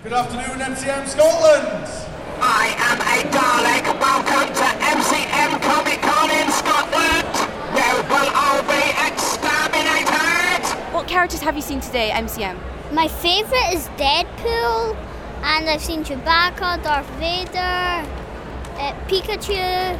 Good afternoon, MCM Scotland. I am a Dalek. Welcome to MCM Comic Con in Scotland. Where will all be exterminated? What characters have you seen today at MCM? My favourite is Deadpool, and I've seen Chewbacca, Darth Vader, uh, Pikachu.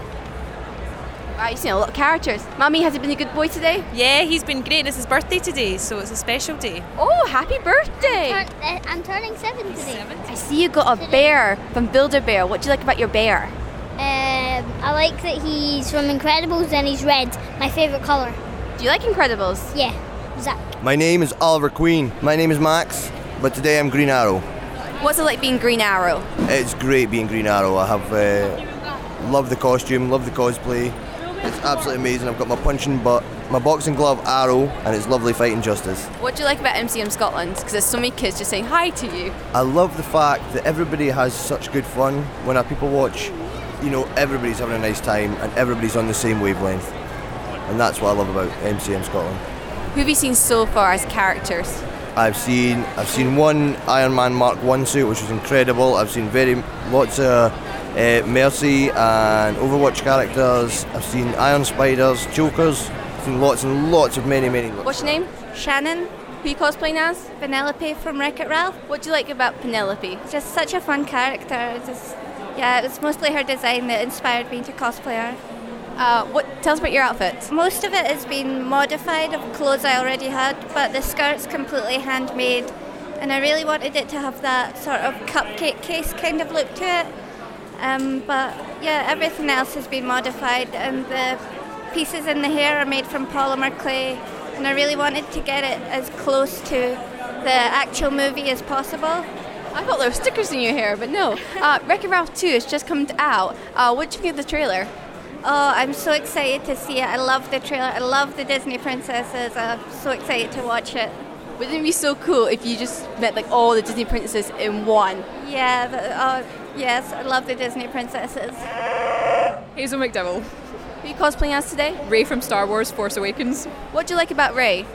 Wow, you've seen a lot of characters. Mummy, has he been a good boy today? Yeah, he's been great. It's his birthday today, so it's a special day. Oh, happy birthday! Turn, uh, I'm turning seven today. I see you got a bear from Build-A-Bear. What do you like about your bear? Um, I like that he's from Incredibles and he's red. My favourite colour. Do you like Incredibles? Yeah, Zach. My name is Oliver Queen. My name is Max, but today I'm Green Arrow. What's it like being Green Arrow? It's great being Green Arrow. I have uh, love the costume, love the cosplay. It's absolutely amazing. I've got my punching but my boxing glove arrow, and it's lovely fighting justice. What do you like about MCM Scotland? Because there's so many kids just saying hi to you. I love the fact that everybody has such good fun when our people watch. You know, everybody's having a nice time and everybody's on the same wavelength, and that's what I love about MCM Scotland. Who have you seen so far as characters? I've seen I've seen one Iron Man Mark One suit, which was incredible. I've seen very lots of uh, Mercy and Overwatch characters. I've seen Iron Spiders, Chokers. I've seen lots and lots of many many. What's your name? Shannon, Who you cosplaying as? Vanellope from Wreck It Ralph. What do you like about Vanellope? Just such a fun character. Just, yeah, it was mostly her design that inspired me to cosplay her. Uh, what? Tell us about your outfit. Most of it has been modified of clothes I already had, but the skirt's completely handmade. And I really wanted it to have that sort of cupcake case kind of look to it. Um, but yeah, everything else has been modified, and the pieces in the hair are made from polymer clay. And I really wanted to get it as close to the actual movie as possible. I thought there were stickers in your hair, but no. Uh, Wreck-It Ralph 2 has just come out. Uh, what did you think of the trailer? Oh, I'm so excited to see it. I love the trailer. I love the Disney princesses. I'm so excited to watch it. Wouldn't it be so cool if you just met like all the Disney princesses in one? Yeah, oh, yes, I love the Disney princesses. Hazel McDowell, Who you cosplaying as today? Rey from Star Wars Force Awakens. What do you like about Rey?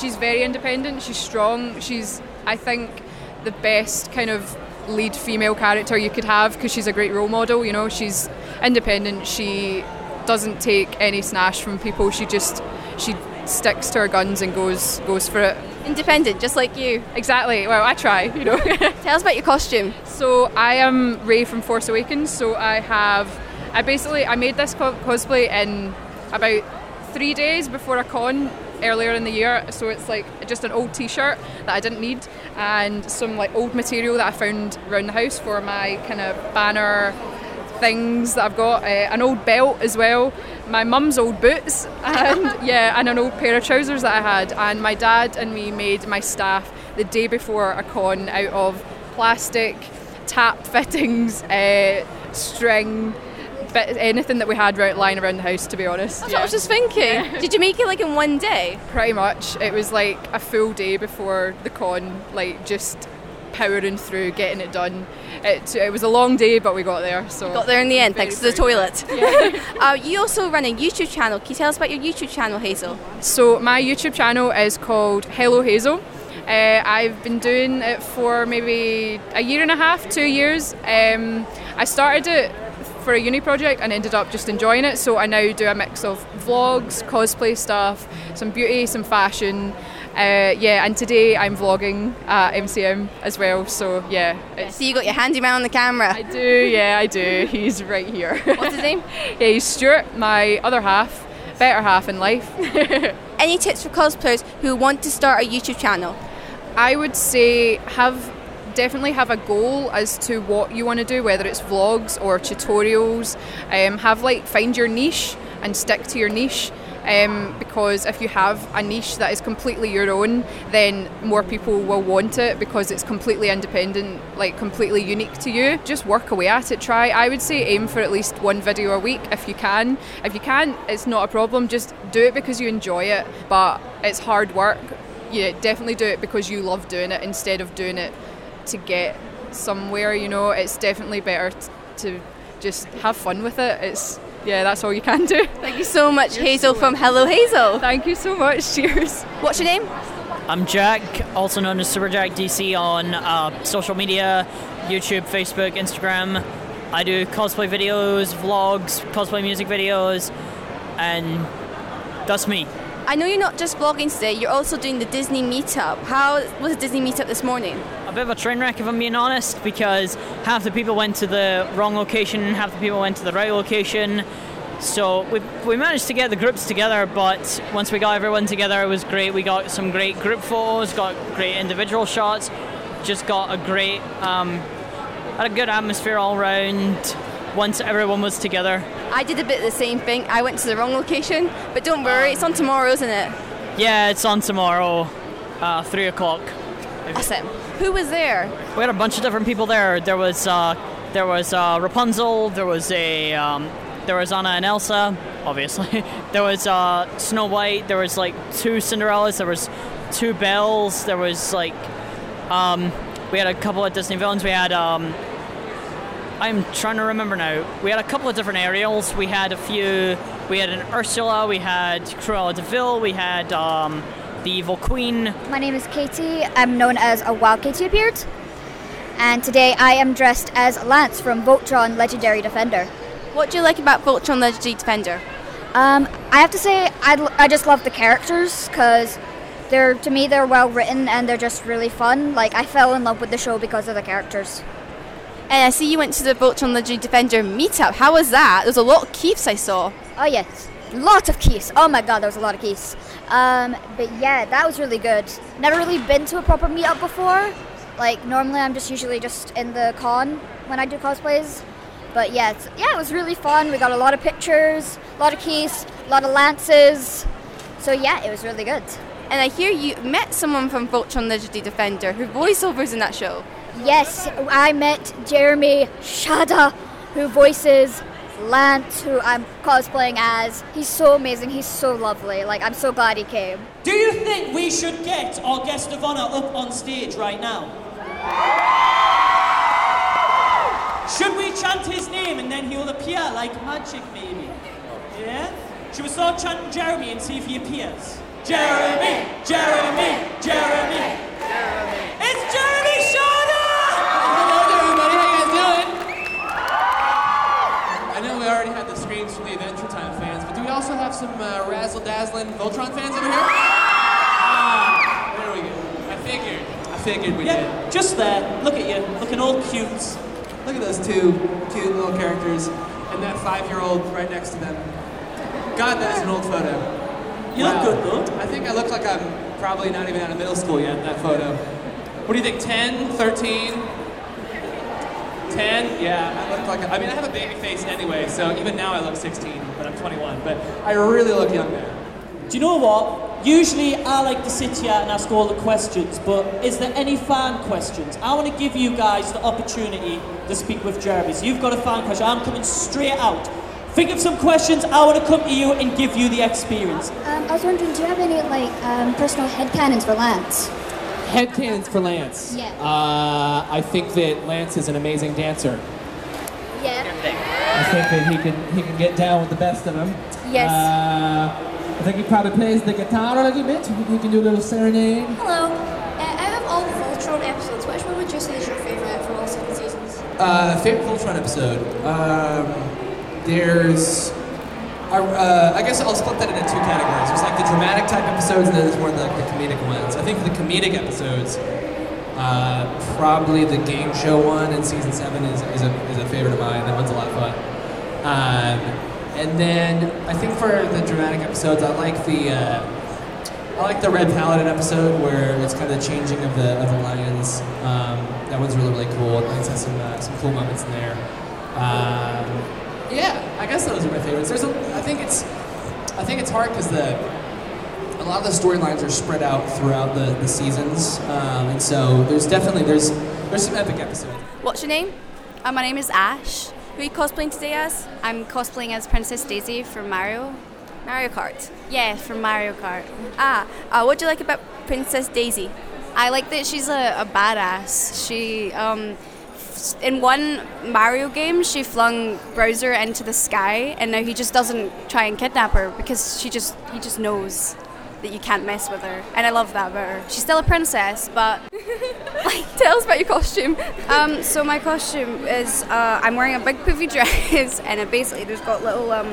She's very independent, she's strong, she's, I think, the best kind of lead female character you could have because she's a great role model, you know, she's independent, she doesn't take any snash from people, she just, she sticks to her guns and goes goes for it. Independent, just like you. Exactly, well, I try, you know. Tell us about your costume. So I am Rey from Force Awakens. So I have, I basically I made this co- cosplay in about three days before a con earlier in the year. So it's like just an old T-shirt that I didn't need and some like old material that I found around the house for my kind of banner things that I've got. Uh, an old belt as well. My mum's old boots and yeah, and an old pair of trousers that I had. And my dad and me made my staff the day before a con out of plastic tap fittings, uh, string, bit, anything that we had right, lying around the house. To be honest, That's what I was just thinking. Did you make it like in one day? pretty much. It was like a full day before the con, like just powering through, getting it done. It, it was a long day, but we got there. So Got there in the end, thanks to the toilet. uh, you also run a YouTube channel. Can you tell us about your YouTube channel, Hazel? So my YouTube channel is called Hello Hazel. Uh, I've been doing it for maybe a year and a half, two years. Um, I started it for a uni project and ended up just enjoying it. So I now do a mix of vlogs, cosplay stuff, some beauty, some fashion. Uh, yeah, and today I'm vlogging at MCM as well. So yeah, it's, So you got your handyman on the camera. I do. Yeah, I do. He's right here. What's his name? yeah, he's Stuart, my other half, better half in life. Any tips for cosplayers who want to start a YouTube channel? I would say have definitely have a goal as to what you want to do, whether it's vlogs or tutorials. Um, have like find your niche and stick to your niche. Um, because if you have a niche that is completely your own, then more people will want it because it's completely independent, like completely unique to you. Just work away at it. Try. I would say aim for at least one video a week if you can. If you can't, it's not a problem. Just do it because you enjoy it. But it's hard work. Yeah, definitely do it because you love doing it instead of doing it to get somewhere. You know, it's definitely better t- to just have fun with it. It's yeah, that's all you can do. Thank you so much, Hazel from Hello Hazel. Thank you so much. Cheers. What's your name? I'm Jack, also known as Super Jack DC on uh, social media, YouTube, Facebook, Instagram. I do cosplay videos, vlogs, cosplay music videos, and that's me. I know you're not just vlogging today, you're also doing the Disney meetup. How was the Disney meetup this morning? A bit of a train wreck, if I'm being honest, because half the people went to the wrong location, half the people went to the right location. So we, we managed to get the groups together, but once we got everyone together, it was great. We got some great group photos, got great individual shots, just got a great, um, had a good atmosphere all around once everyone was together. I did a bit of the same thing. I went to the wrong location, but don't worry, it's on tomorrow, isn't it? Yeah, it's on tomorrow, uh, 3 o'clock. Awesome. Who was there? We had a bunch of different people there. There was uh, there was uh, Rapunzel. There was a um, there was Anna and Elsa, obviously. there was uh, Snow White. There was like two Cinderellas. There was two Belles. There was like um, we had a couple of Disney villains. We had um, I'm trying to remember now. We had a couple of different Ariels. We had a few. We had an Ursula. We had Cruella de Vil. We had um, the Evil Queen. My name is Katie. I'm known as a Wild Katie appeared. And today I am dressed as Lance from Voltron Legendary Defender. What do you like about Voltron Legendary Defender? Um, I have to say, I, l- I just love the characters because they're to me they're well written and they're just really fun. Like I fell in love with the show because of the characters. And I see you went to the Voltron Legendary Defender meetup. How was that? There's a lot of keeps I saw. Oh yes, lots of Keiths. Oh my god, there was a lot of Keiths. Um, but yeah, that was really good. Never really been to a proper meetup before. Like normally, I'm just usually just in the con when I do cosplays. But yeah, it's, yeah, it was really fun. We got a lot of pictures, a lot of Keiths, a lot of lances. So yeah, it was really good. And I hear you met someone from Voltron Legendary Defender who voiceovers in that show. Yes, I met Jeremy Shada, who voices Lance, who I'm cosplaying as. He's so amazing. He's so lovely. Like I'm so glad he came. Do you think we should get our guest of honor up on stage right now? Should we chant his name and then he'll appear like magic, maybe? Yeah? Should we start chanting Jeremy and see if he appears? Jeremy! Jeremy! Jeremy! It's Jeremy know we already had the screams from the Adventure Time fans, but do we also have some uh, razzle dazzling Voltron fans over here? Ah, there we go. I figured. I figured we Yeah, just there. Look at you, looking all cute. Look at those two cute little characters and that five-year-old right next to them. God, that is an old photo. You look good, though. I think I look like I'm probably not even out of middle school yet in that photo. What do you think? 10, 13? 10? Yeah, I look like I mean, I have a baby face anyway, so even now I look 16, but I'm 21. But I really look young now. Do you know what? Usually I like to sit here and ask all the questions, but is there any fan questions? I want to give you guys the opportunity to speak with Jeremy. So you've got a fan question. I'm coming straight out. Think of some questions. I want to come to you and give you the experience. Um, I was wondering, do you have any like um, personal headcanons for Lance? Headcanons for Lance. Yeah. Uh, I think that Lance is an amazing dancer. Yeah. I think that he can he can get down with the best of them. Yes. Uh, I think he probably plays the guitar a little bit. He can do a little serenade. Hello. Uh, out of all the Voltron episodes, which one would you say is your favourite from all seven seasons? Uh, favorite Voltron episode. Um, there's, uh, I guess I'll split that into two categories. There's like the dramatic type episodes, and then there's more like the comedic ones. I think for the comedic episodes, uh, probably the game show one in season seven is, is, a, is a favorite of mine. That one's a lot of fun. Um, and then I think for the dramatic episodes, I like the. Uh, I like the Red Paladin episode where it's kind of the changing of the of the lions. Um, that one's really really cool. It has some uh, some cool moments in there. Um, yeah, I guess those are my favorites. There's a, I think it's I think it's hard because the a lot of the storylines are spread out throughout the, the seasons, um, and so there's definitely there's there's some epic episodes. What's your name? Uh, my name is Ash. Who are you cosplaying today as? I'm cosplaying as Princess Daisy from Mario. Mario Kart. Yeah, from Mario Kart. Ah, uh, what do you like about Princess Daisy? I like that she's a, a badass. She, um, f- in one Mario game, she flung Bowser into the sky, and now he just doesn't try and kidnap her because she just he just knows. that you can't mess with her, and I love that about her. She's still a princess, but like, Tell us about your costume. um, so my costume is uh, I'm wearing a big poofy dress, and it basically there's got little um,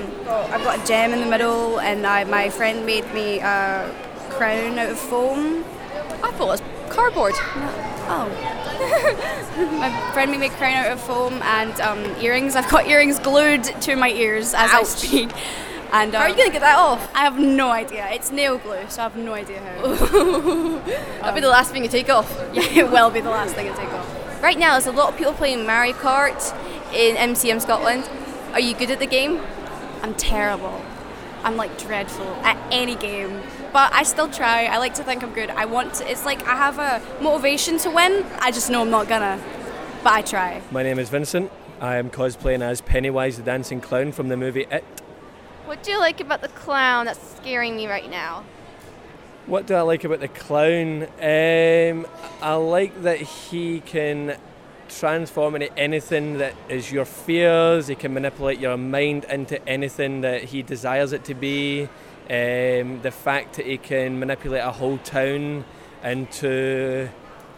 I've got a gem in the middle, and I, my friend made me a crown out of foam. I thought it was cardboard. Oh. my friend made me a crown out of foam and um, earrings. I've got earrings glued to my ears as I speak. And How are um, you gonna get that off? I have no idea. It's nail glue, so I have no idea how. That'll be the last thing you take off. yeah, it will be the last thing I take off. Right now, there's a lot of people playing Mario Kart in MCM Scotland. Are you good at the game? I'm terrible. I'm like dreadful at any game. But I still try. I like to think I'm good. I want to, it's like I have a motivation to win. I just know I'm not gonna. But I try. My name is Vincent. I am cosplaying as Pennywise the Dancing Clown from the movie It. What do you like about the clown that's scaring me right now? What do I like about the clown? Um, I like that he can transform into anything that is your fears. He can manipulate your mind into anything that he desires it to be. Um, the fact that he can manipulate a whole town into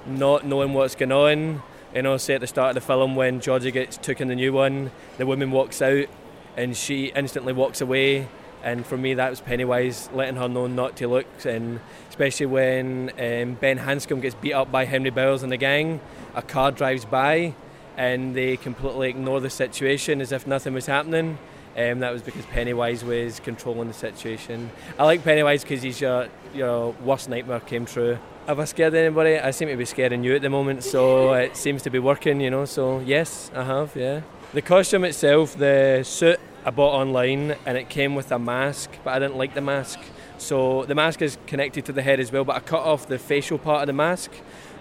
not knowing what's going on. You know, say at the start of the film when Georgie gets took in the new one, the woman walks out and she instantly walks away. And for me, that was Pennywise letting her know not to look. And especially when um, Ben Hanscom gets beat up by Henry Bowers and the gang, a car drives by and they completely ignore the situation as if nothing was happening. Um, that was because Pennywise was controlling the situation. I like Pennywise because he's your, your worst nightmare came true. Have I scared anybody? I seem to be scaring you at the moment, so it seems to be working, you know. So, yes, I have, yeah. The costume itself, the suit I bought online, and it came with a mask, but I didn't like the mask. So, the mask is connected to the head as well, but I cut off the facial part of the mask.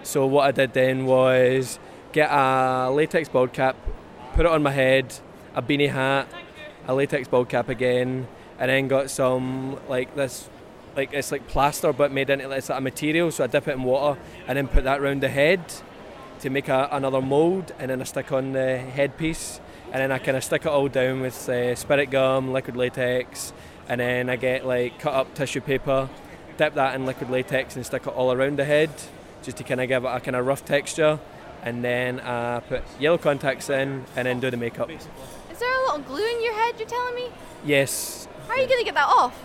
So, what I did then was get a latex bald cap, put it on my head, a beanie hat, a latex bald cap again, and then got some like this, like it's like plaster but made into it's like a material. So I dip it in water and then put that round the head to make a, another mould, and then I stick on the headpiece, and then I kind of stick it all down with uh, spirit gum, liquid latex, and then I get like cut up tissue paper, dip that in liquid latex, and stick it all around the head, just to kind of give it a kind of rough texture. And then I put yellow contacts in, and then do the makeup. Is there a lot of glue in your head, you're telling me? Yes, How are you gonna get that off?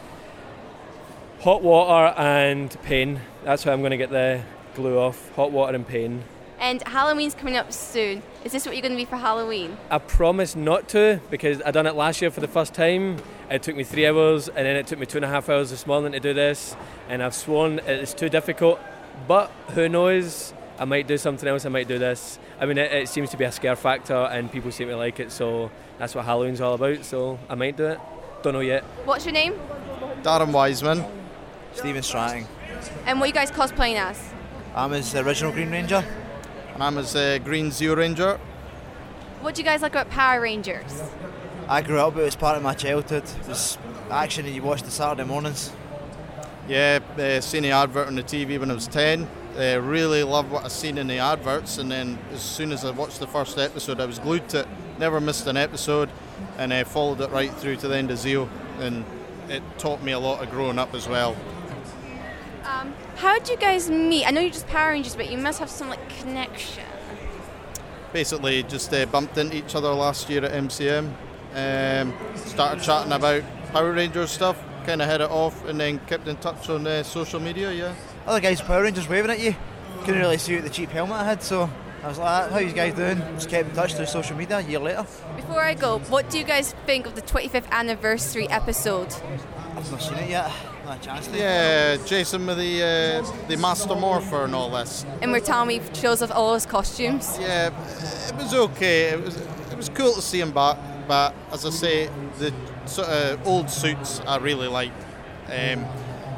hot water and pain. That's how I'm going to get the glue off. Hot water and pain. And Halloween's coming up soon. Is this what you're gonna be for Halloween? I promise not to because I done it last year for the first time. It took me three hours and then it took me two and a half hours this morning to do this. And I've sworn it's too difficult. But who knows? I might do something else. I might do this. I mean, it, it seems to be a scare factor and people seem to like it. So that's what Halloween's all about. So I might do it. Don't know yet. What's your name? Darren Wiseman. Stephen Stratting. And what are you guys cosplaying as? I'm his original Green Ranger. And I'm his uh, Green Zeo Ranger. What do you guys like about Power Rangers? I grew up with it as part of my childhood. It was action that you watched the Saturday mornings. Yeah, uh, seen the advert on the TV when I was 10. Uh, really loved what I seen in the adverts, and then as soon as I watched the first episode, I was glued to it. Never missed an episode, and uh, followed it right through to the end of Zeo. And it taught me a lot of growing up as well. Um, how did you guys meet? I know you're just Power Rangers, but you must have some like connection. basically just uh, bumped into each other last year at MCM. Um, started chatting about Power Rangers stuff, kind of hit it off, and then kept in touch on uh, social media. Yeah. Other guys Power Rangers waving at you. Couldn't really see out the cheap helmet I had, so I was like, how you guys doing? Just kept in touch through social media a year later. Before I go, what do you guys think of the 25th anniversary episode? I've not seen it yet. Not a chance to. Yeah, Jason with the uh, the Master Morpher and all this. And where Tommy shows off all his costumes. Yeah, it was okay. It was it was cool to see him back, but as I say, the sort of old suits I really liked. Um,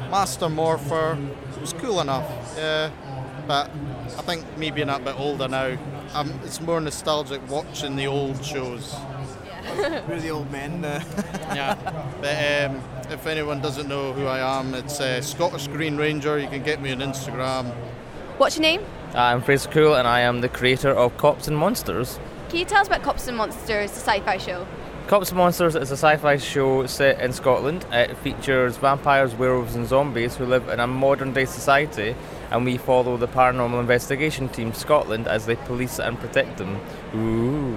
Master Morpher was cool enough, yeah, but I think me being a bit older now, um, it's more nostalgic watching the old shows. We're the old men. Uh. yeah, but um, if anyone doesn't know who I am, it's uh, Scottish Green Ranger. You can get me on Instagram. What's your name? I'm Fraser Coull and I am the creator of Cops and Monsters. Can you tell us about Cops and Monsters, the sci-fi show? Cops and Monsters is a sci fi show set in Scotland. It features vampires, werewolves, and zombies who live in a modern day society, and we follow the paranormal investigation team Scotland as they police and protect them. Ooh.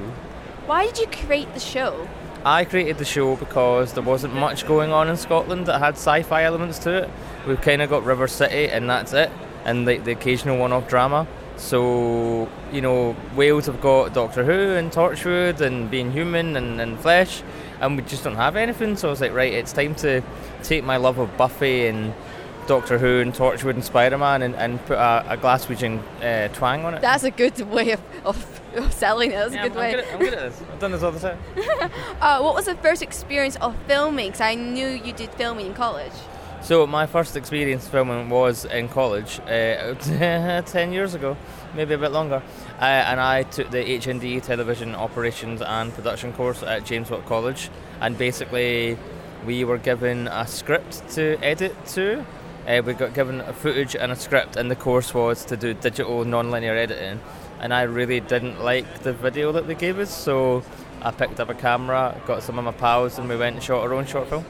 Why did you create the show? I created the show because there wasn't much going on in Scotland that had sci fi elements to it. We've kind of got River City, and that's it, and the, the occasional one off drama. So, you know, Wales have got Doctor Who and Torchwood and Being Human and, and Flesh, and we just don't have anything. So I was like, right, it's time to take my love of Buffy and Doctor Who and Torchwood and Spider Man and, and put a, a Glaswegian uh, twang on it. That's a good way of, of, of selling it. That's Yeah, a good I'm, way. I'm, good at, I'm good at this. I've done this all the time. Uh, what was the first experience of filming? Because I knew you did filming in college. So my first experience filming was in college, uh, ten years ago, maybe a bit longer, uh, and I took the HND Television Operations and Production course at James Watt College, and basically we were given a script to edit to. Uh, we got given a footage and a script, and the course was to do digital non-linear editing. And I really didn't like the video that they gave us, so I picked up a camera, got some of my pals, and we went and shot our own short film.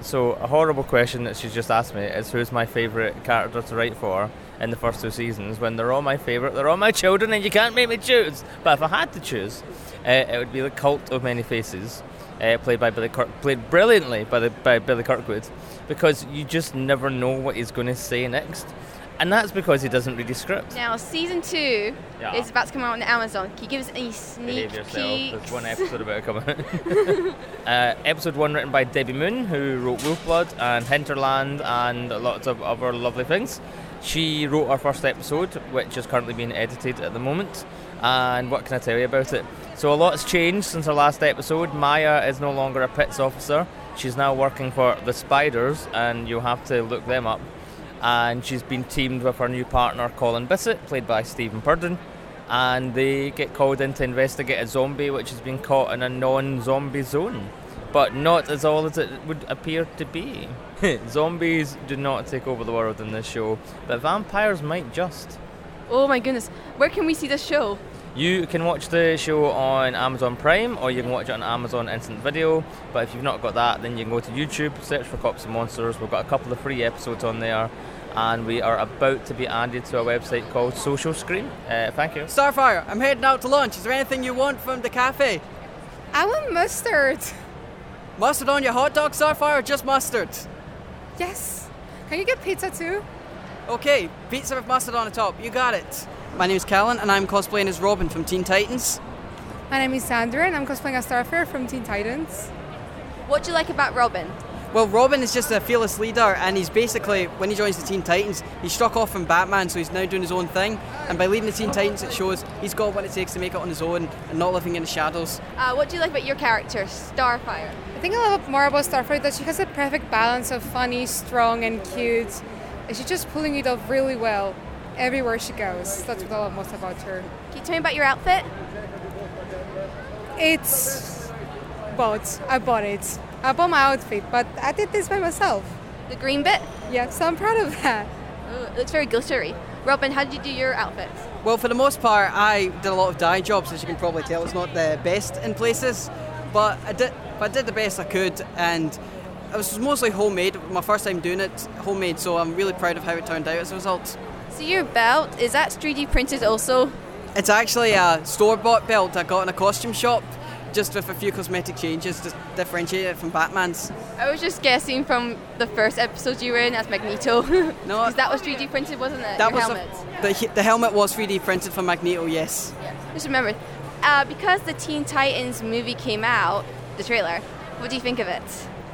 So a horrible question that she's just asked me is who's my favourite character to write for in the first two seasons when they're all my favourite, they're all my children and you can't make me choose. But if I had to choose, uh, it would be the Cult of Many Faces, uh, played by Billy Kirk, played brilliantly by the by Billy Kirkwood, because you just never know what he's going to say next, and that's because he doesn't read his script. Now, season two Yeah. is about to come out on Amazon. Can you give us any sneak peeks? There's one episode about it coming. uh, episode one written by Debbie Moon, who wrote Wolfblood and Hinterland and lots of other lovely things. She wrote our first episode, which is currently being edited at the moment. And what can I tell you about it? So a lot's changed since our last episode. Maya is no longer a PITS officer. She's now working for the Spiders, and you'll have to look them up. And she's been teamed with her new partner, Colin Bissett, played by Stephen Purden and they get called in to investigate a zombie which has been caught in a non-zombie zone, but not as all as it would appear to be. Zombies do not take over the world in this show, but vampires might just. Oh my goodness. Where can we see this show? You can watch the show on Amazon Prime or you can watch it on Amazon Instant Video. But if you've not got that, then you can go to YouTube, search for Cops and Monsters. We've got a couple of free episodes on there, and we are about to be added to a website called Social Screen. Uh, thank you. Starfire, I'm heading out to lunch. Is there anything you want from the cafe? I want mustard. Mustard on your hot dog, Starfire, or just mustard? Yes. Can you get pizza too? Okay, pizza with mustard on the top. You got it. My name is Callan, and I'm cosplaying as Robin from Teen Titans. My name is Sandra, and I'm cosplaying as Starfire from Teen Titans. What do you like about Robin? Well, Robin is just a fearless leader, and he's basically, when he joins the Teen Titans, he struck off from Batman, so he's now doing his own thing. And by leading the Teen Titans, it shows he's got what it takes to make it on his own and not living in the shadows. Uh, what do you like about your character, Starfire? I think I love more about Starfire that she has a perfect balance of funny, strong, and cute. And she's just pulling it off really well everywhere she goes. That's what I love most about her. Can you tell me about your outfit? It's bought. I bought it. I bought my outfit, but I did this by myself. The green bit? Yeah, so I'm proud of that. Ooh, it looks very glittery. Robin, how did you do your outfits? Well, for the most part, I did a lot of dye jobs, as you can probably tell. It's not the best in places, but I did, but I did the best I could, and it was mostly homemade. My first time doing it, homemade, so I'm really proud of how it turned out as a result. So your belt, is that 3D printed also? It's actually a store-bought belt I got in a costume shop, just with a few cosmetic changes to differentiate it from Batman's. I was just guessing from the first episode you were in as Magneto. No, Because that was 3D printed, wasn't it? That your was helmet. The, the, the helmet was 3D printed for Magneto, yes. Just remember, uh, because the Teen Titans movie came out, the trailer, what do you think of it?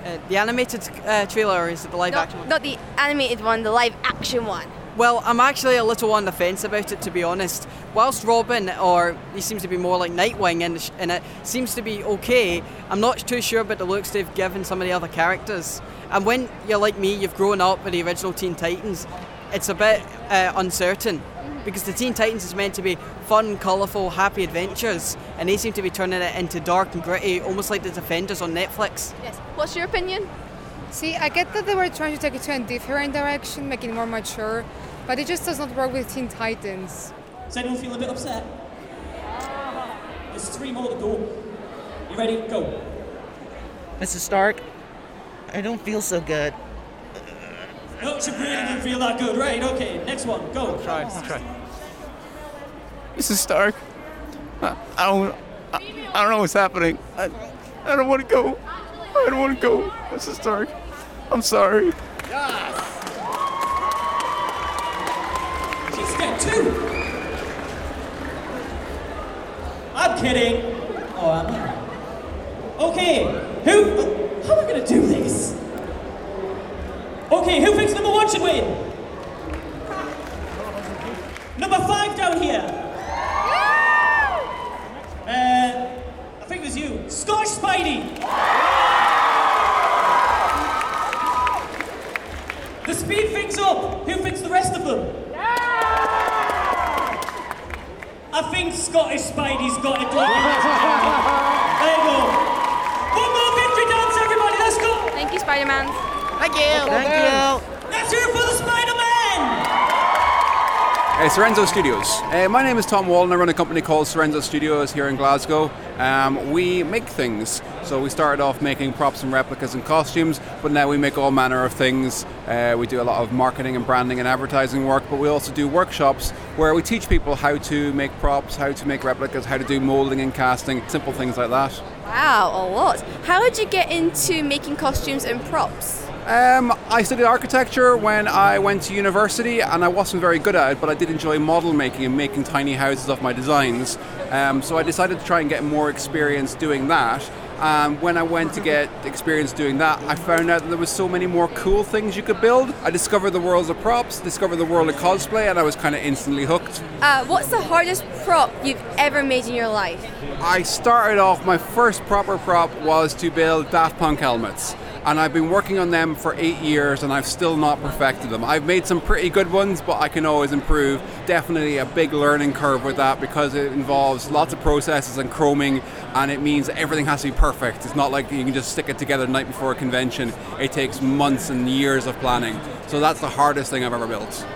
Uh, the animated uh, trailer or is it the live not, action one? Not the animated one, the live action one. Well, I'm actually a little on the fence about it, to be honest. Whilst Robin, or he seems to be more like Nightwing in, the sh- in it, seems to be okay, I'm not too sure about the looks they've given some of the other characters. And when you're like me, you've grown up with the original Teen Titans, it's a bit uh, uncertain. Because the Teen Titans is meant to be fun, colourful, happy adventures, and they seem to be turning it into dark and gritty, almost like the Defenders on Netflix. Yes. What's your opinion? See, I get that they were trying to take it to a different direction, make it more mature, but it just does not work with Teen Titans. Does anyone feel a bit upset? There's three more to go. You ready? Go. Mrs. Stark, I don't feel so good. No, she really didn't feel that good. Right, okay, next one, go. Try, try. Mrs. Stark, I, I don't, I, I don't know what's happening. I, I don't want to go. I don't want to go, Mrs. Stark. I'm sorry. She's I'm kidding. Oh, I'm I? Okay, who? How am I gonna do this? Okay, who thinks number one should win? Number five down here. Uh, I think it was you, Scotch Spidey. The speed things up. Who thinks the rest of them? I think Scottish Spidey's got it going. there you go. One more victory dance, everybody. Let's go. Thank you, Spider Man. Thank you. Thank you. Let's hear it for the Spider-Man. Uh, Sorenzo Studios. Uh, my name is Tom Wallen. I run a company called Sorenzo Studios here in Glasgow. Um, we make things. So we started off making props and replicas and costumes, but now we make all manner of things. Uh, we do a lot of marketing and branding and advertising work, but we also do workshops where we teach people how to make props, how to make replicas, how to do molding and casting, simple things like that. Wow, a lot. How did you get into making costumes and props? Um, I studied architecture when I went to university, and I wasn't very good at it, but I did enjoy model making and making tiny houses of my designs. Um, so I decided to try and get more experience doing that. Um, when I went to get experience doing that, I found out that there was so many more cool things you could build. I discovered the world of props, discovered the world of cosplay, and I was kind of instantly hooked. Uh, what's the hardest prop you've ever made in your life? I started off, my first proper prop was to build Daft Punk helmets. And I've been working on them for eight years and I've still not perfected them. I've made some pretty good ones, but I can always improve. Definitely a big learning curve with that because it involves lots of processes and chroming and it means everything has to be perfect. It's not like you can just stick it together the night before a convention. It takes months and years of planning. So that's the hardest thing I've ever built.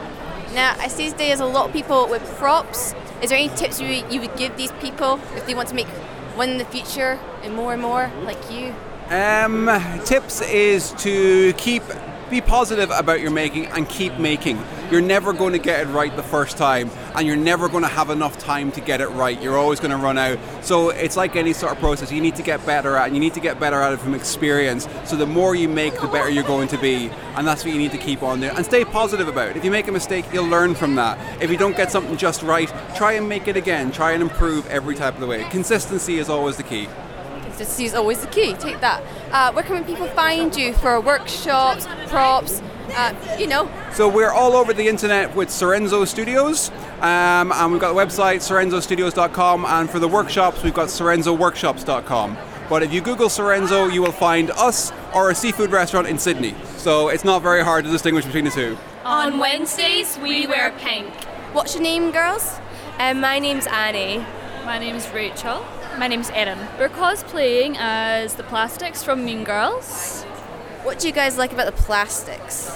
Now, I see today there's a lot of people with props. Is there any tips you, you would give these people if they want to make one in the future and more and more like you? Um, tips is to keep be positive about your making and keep making. You're never going to get it right the first time, and you're never going to have enough time to get it right. You're always going to run out. So it's like any sort of process. You need to get better at, and you need to get better at it from experience. So the more you make, the better you're going to be, and that's what you need to keep on there. And stay positive about it. If you make a mistake, you'll learn from that. If you don't get something just right, try and make it again. Try and improve every type of the way. Consistency is always the key. Consistency is always the key. Take that. Uh, where can people find you for workshops, props? Uh, you know, So we're all over the internet with Sorenzo Studios, um, and we've got the website sorenzostudios.com, and for the workshops, we've got sorenzoworkshops.com. But if you Google Sorenzo, you will find us or a seafood restaurant in Sydney. So it's not very hard to distinguish between the two. On Wednesdays, we wear pink. What's your name, girls? Um, my name's Annie. My name's Rachel. My name's Erin. We're cosplaying as the plastics from Mean Girls. What do you guys like about the plastics?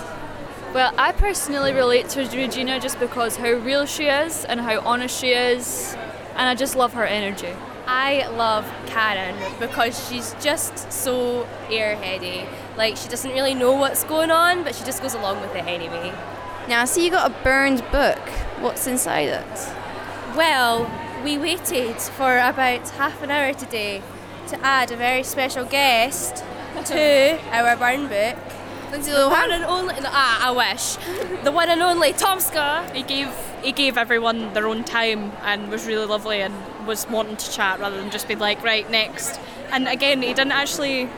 Well, I personally relate to Regina just because how real she is and how honest she is, and I just love her energy. I love Karen because she's just so airheady. Like she doesn't really know what's going on, but she just goes along with it anyway. Now, I see you got a burned book. What's inside it? Well, we waited for about half an hour today to add a very special guest to our burn book. Lindsay The one and only, ah, I wish. The one and only Tomska. He gave he gave everyone their own time and was really lovely and was wanting to chat rather than just be like right next. And again, he didn't actually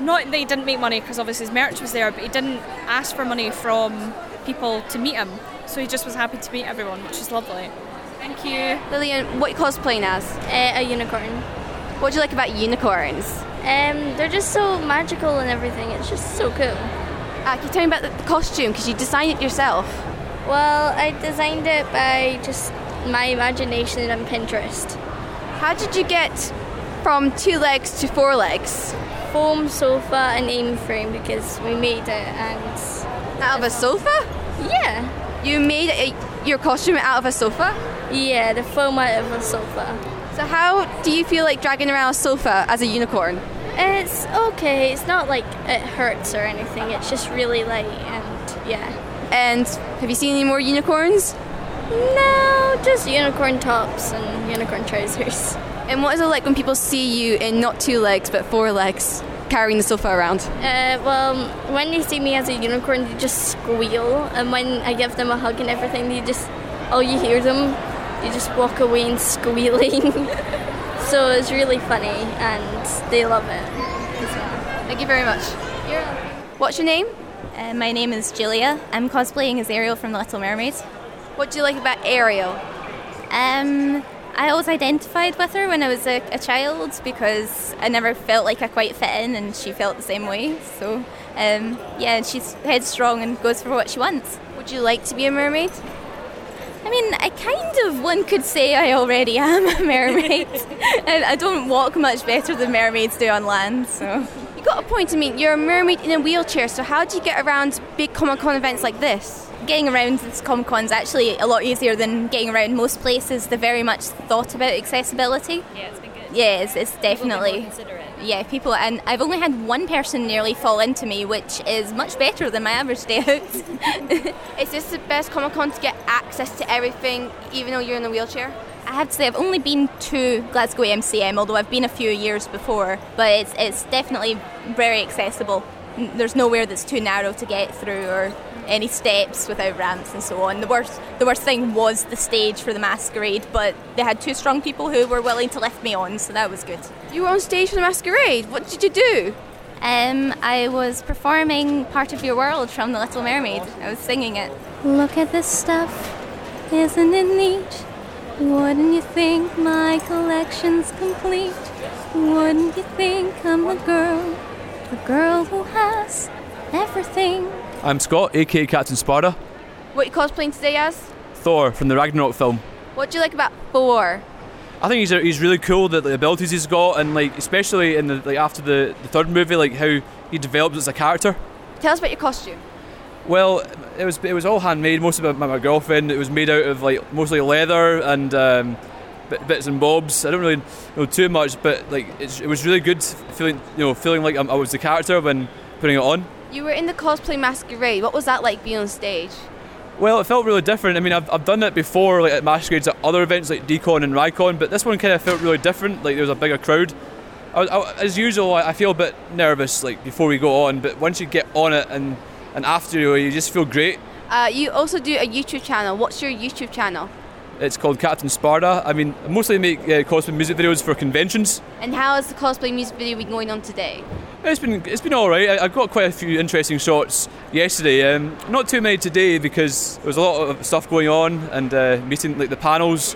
not that he didn't make money because obviously his merch was there, but he didn't ask for money from people to meet him. So he just was happy to meet everyone, which is lovely. Thank you. Lillian, what are you cosplaying as? Uh, a unicorn. What do you like about unicorns? Um, they're just so magical and everything. It's just so cool. Uh, can you tell me about the, costume? Because you designed it yourself. Well, I designed it by just my imagination and Pinterest. How did you get from two legs to four legs? Foam sofa and aim frame because we made it and out of a sofa? Yeah. You made a, your costume out of a sofa? Yeah, the foam out of a sofa. So how do you feel like dragging around a sofa as a unicorn? It's okay. It's not like it hurts or anything. It's just really light and yeah. And have you seen any more unicorns? No, just unicorn tops and unicorn trousers. And what is it like when people see you in not two legs but four legs carrying the sofa around? Uh, well, when they see me as a unicorn, they just squeal, and when I give them a hug and everything, they just all you hear them, you just walk away and squealing. so it's really funny, and they love it well. Thank you very much. You're welcome. What's your name? Uh, my name is Julia. I'm cosplaying as Ariel from The Little Mermaid. What do you like about Ariel? Um, I always identified with her when I was a, a child because I never felt like I quite fit in, and she felt the same way. So, um, yeah, and she's headstrong and goes for what she wants. Would you like to be a mermaid? I mean, I kind of, one could say I already am a mermaid. and I don't walk much better than mermaids do on land, so. You got a point. I mean, you're a mermaid in a wheelchair, so how do you get around big Comic Con events like this? Getting around this Comic Con is actually a lot easier than getting around most places. They very much thought about accessibility. Yeah, it's been good. Yeah, it's, it's definitely. considerate. Yeah, people, and I've only had one person nearly fall into me, which is much better than my average day out. Is this the best Comic Con to get access to everything, even though you're in a wheelchair? I have to say, I've only been to Glasgow MCM, although I've been a few years before, but it's, it's definitely very accessible. There's nowhere that's too narrow to get through or any steps without ramps and so on. The worst, the worst thing was the stage for the masquerade, but they had two strong people who were willing to lift me on, so that was good. You were on stage for the masquerade. What did you do? Um, I was performing Part of Your World from The Little Mermaid. I was singing it. Look at this stuff, isn't it neat? Wouldn't you think my collection's complete? Wouldn't you think I'm a girl, the girl who has everything? I'm Scott, aka Captain Sparta, What are you cosplaying today as? Thor from the Ragnarok film. What do you like about Thor? I think he's, he's really cool the, the abilities he's got and like especially in the like after the, the third movie like how he develops as a character. Tell us about your costume. Well, it was it was all handmade, mostly by my, my girlfriend. It was made out of like mostly leather and um, bit, bits and bobs. I don't really know too much, but like it's, it was really good feeling you know feeling like I'm, I was the character when putting it on. You were in the cosplay masquerade. What was that like being on stage? Well, it felt really different. I mean, I've, I've done it before, like at masquerades at other events like Decon and Rycon, but this one kind of felt really different. Like there was a bigger crowd. I, I, as usual, I I feel a bit nervous like before we go on, but once you get on it and and after you, you just feel great. Uh, you also do a YouTube channel. What's your YouTube channel? It's called Captain Sparta. I mean, mostly I make uh, cosplay music videos for conventions. And how has the cosplay music video been going on today? It's been it's been all right. I, I got quite a few interesting shots yesterday. Um, not too many today because there was a lot of stuff going on and uh, meeting like the panels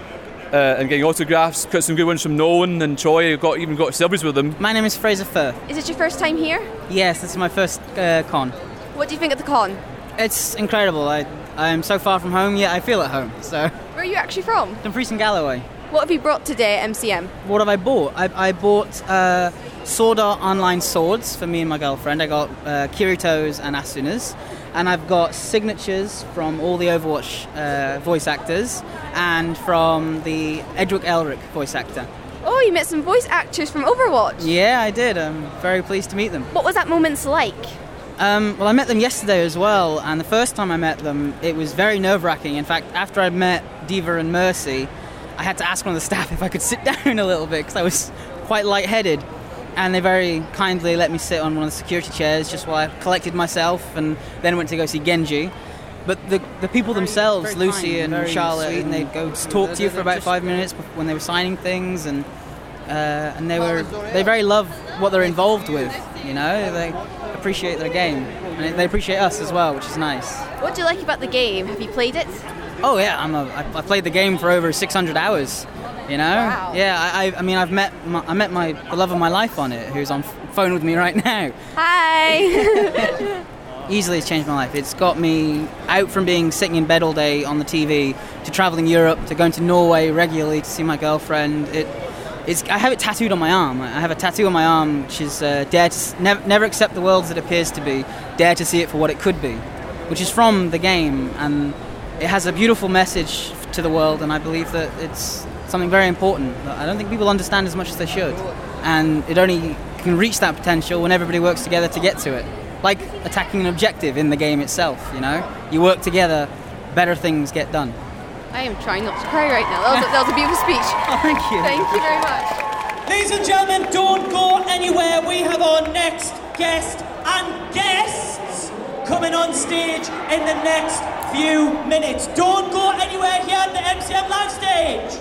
uh, and getting autographs. Got some good ones from Nolan and Troy. I got even got selfies with them. My name is Fraser Firth. Is it your first time here? Yes, this is my first uh, con. What do you think of the con? It's incredible. I I am so far from home, yet I feel at home. So, Where are you actually from? Dumfries and Galloway. What have you brought today at MCM? What have I bought? I, I bought uh, Sword Art Online swords for me and my girlfriend. I got uh, Kirito's and Asuna's. And I've got signatures from all the Overwatch uh, voice actors and from the Edric Elric voice actor. Oh, you met some voice actors from Overwatch. Yeah, I did. I'm very pleased to meet them. What was that moment like? Um, well, I met them yesterday as well, and the first time I met them, it was very nerve wracking. In fact, after I'd met D.Va and Mercy, I had to ask one of the staff if I could sit down a little bit because I was quite lightheaded. And they very kindly let me sit on one of the security chairs just while I collected myself and then went to go see Genji. But the, the people themselves, very Lucy and Charlotte, and they'd go talk to you for about five minutes when they were signing things, and uh, and they were they very love what they're involved with. You know, they appreciate their game, and they appreciate us as well, which is nice. What do you like about the game? Have you played it? Oh yeah, I'm a, I, I played the game for over 600 hours. You know, Wow. yeah. I, I, mean, I've met my, I met my the love of my life on it, who's on phone with me right now. Hi. Easily, it's changed my life. It's got me out from being sitting in bed all day on the TV to traveling Europe, to going to Norway regularly to see my girlfriend. It, it's, I have it tattooed on my arm. I have a tattoo on my arm, which is uh, dare to s- nev- never accept the world as it appears to be, dare to see it for what it could be, which is from the game, and it has a beautiful message to the world, and I believe that it's something very important that I don't think people understand as much as they should, and it only can reach that potential when everybody works together to get to it. Like attacking an objective in the game itself, you know? You work together, better things get done. I am trying not to cry right now. That was a, that was a beautiful speech. Oh, thank you. Thank you very much. Ladies and gentlemen, don't go anywhere. We have our next guest and guests coming on stage in the next few minutes. Don't go anywhere here at the MCM Live stage.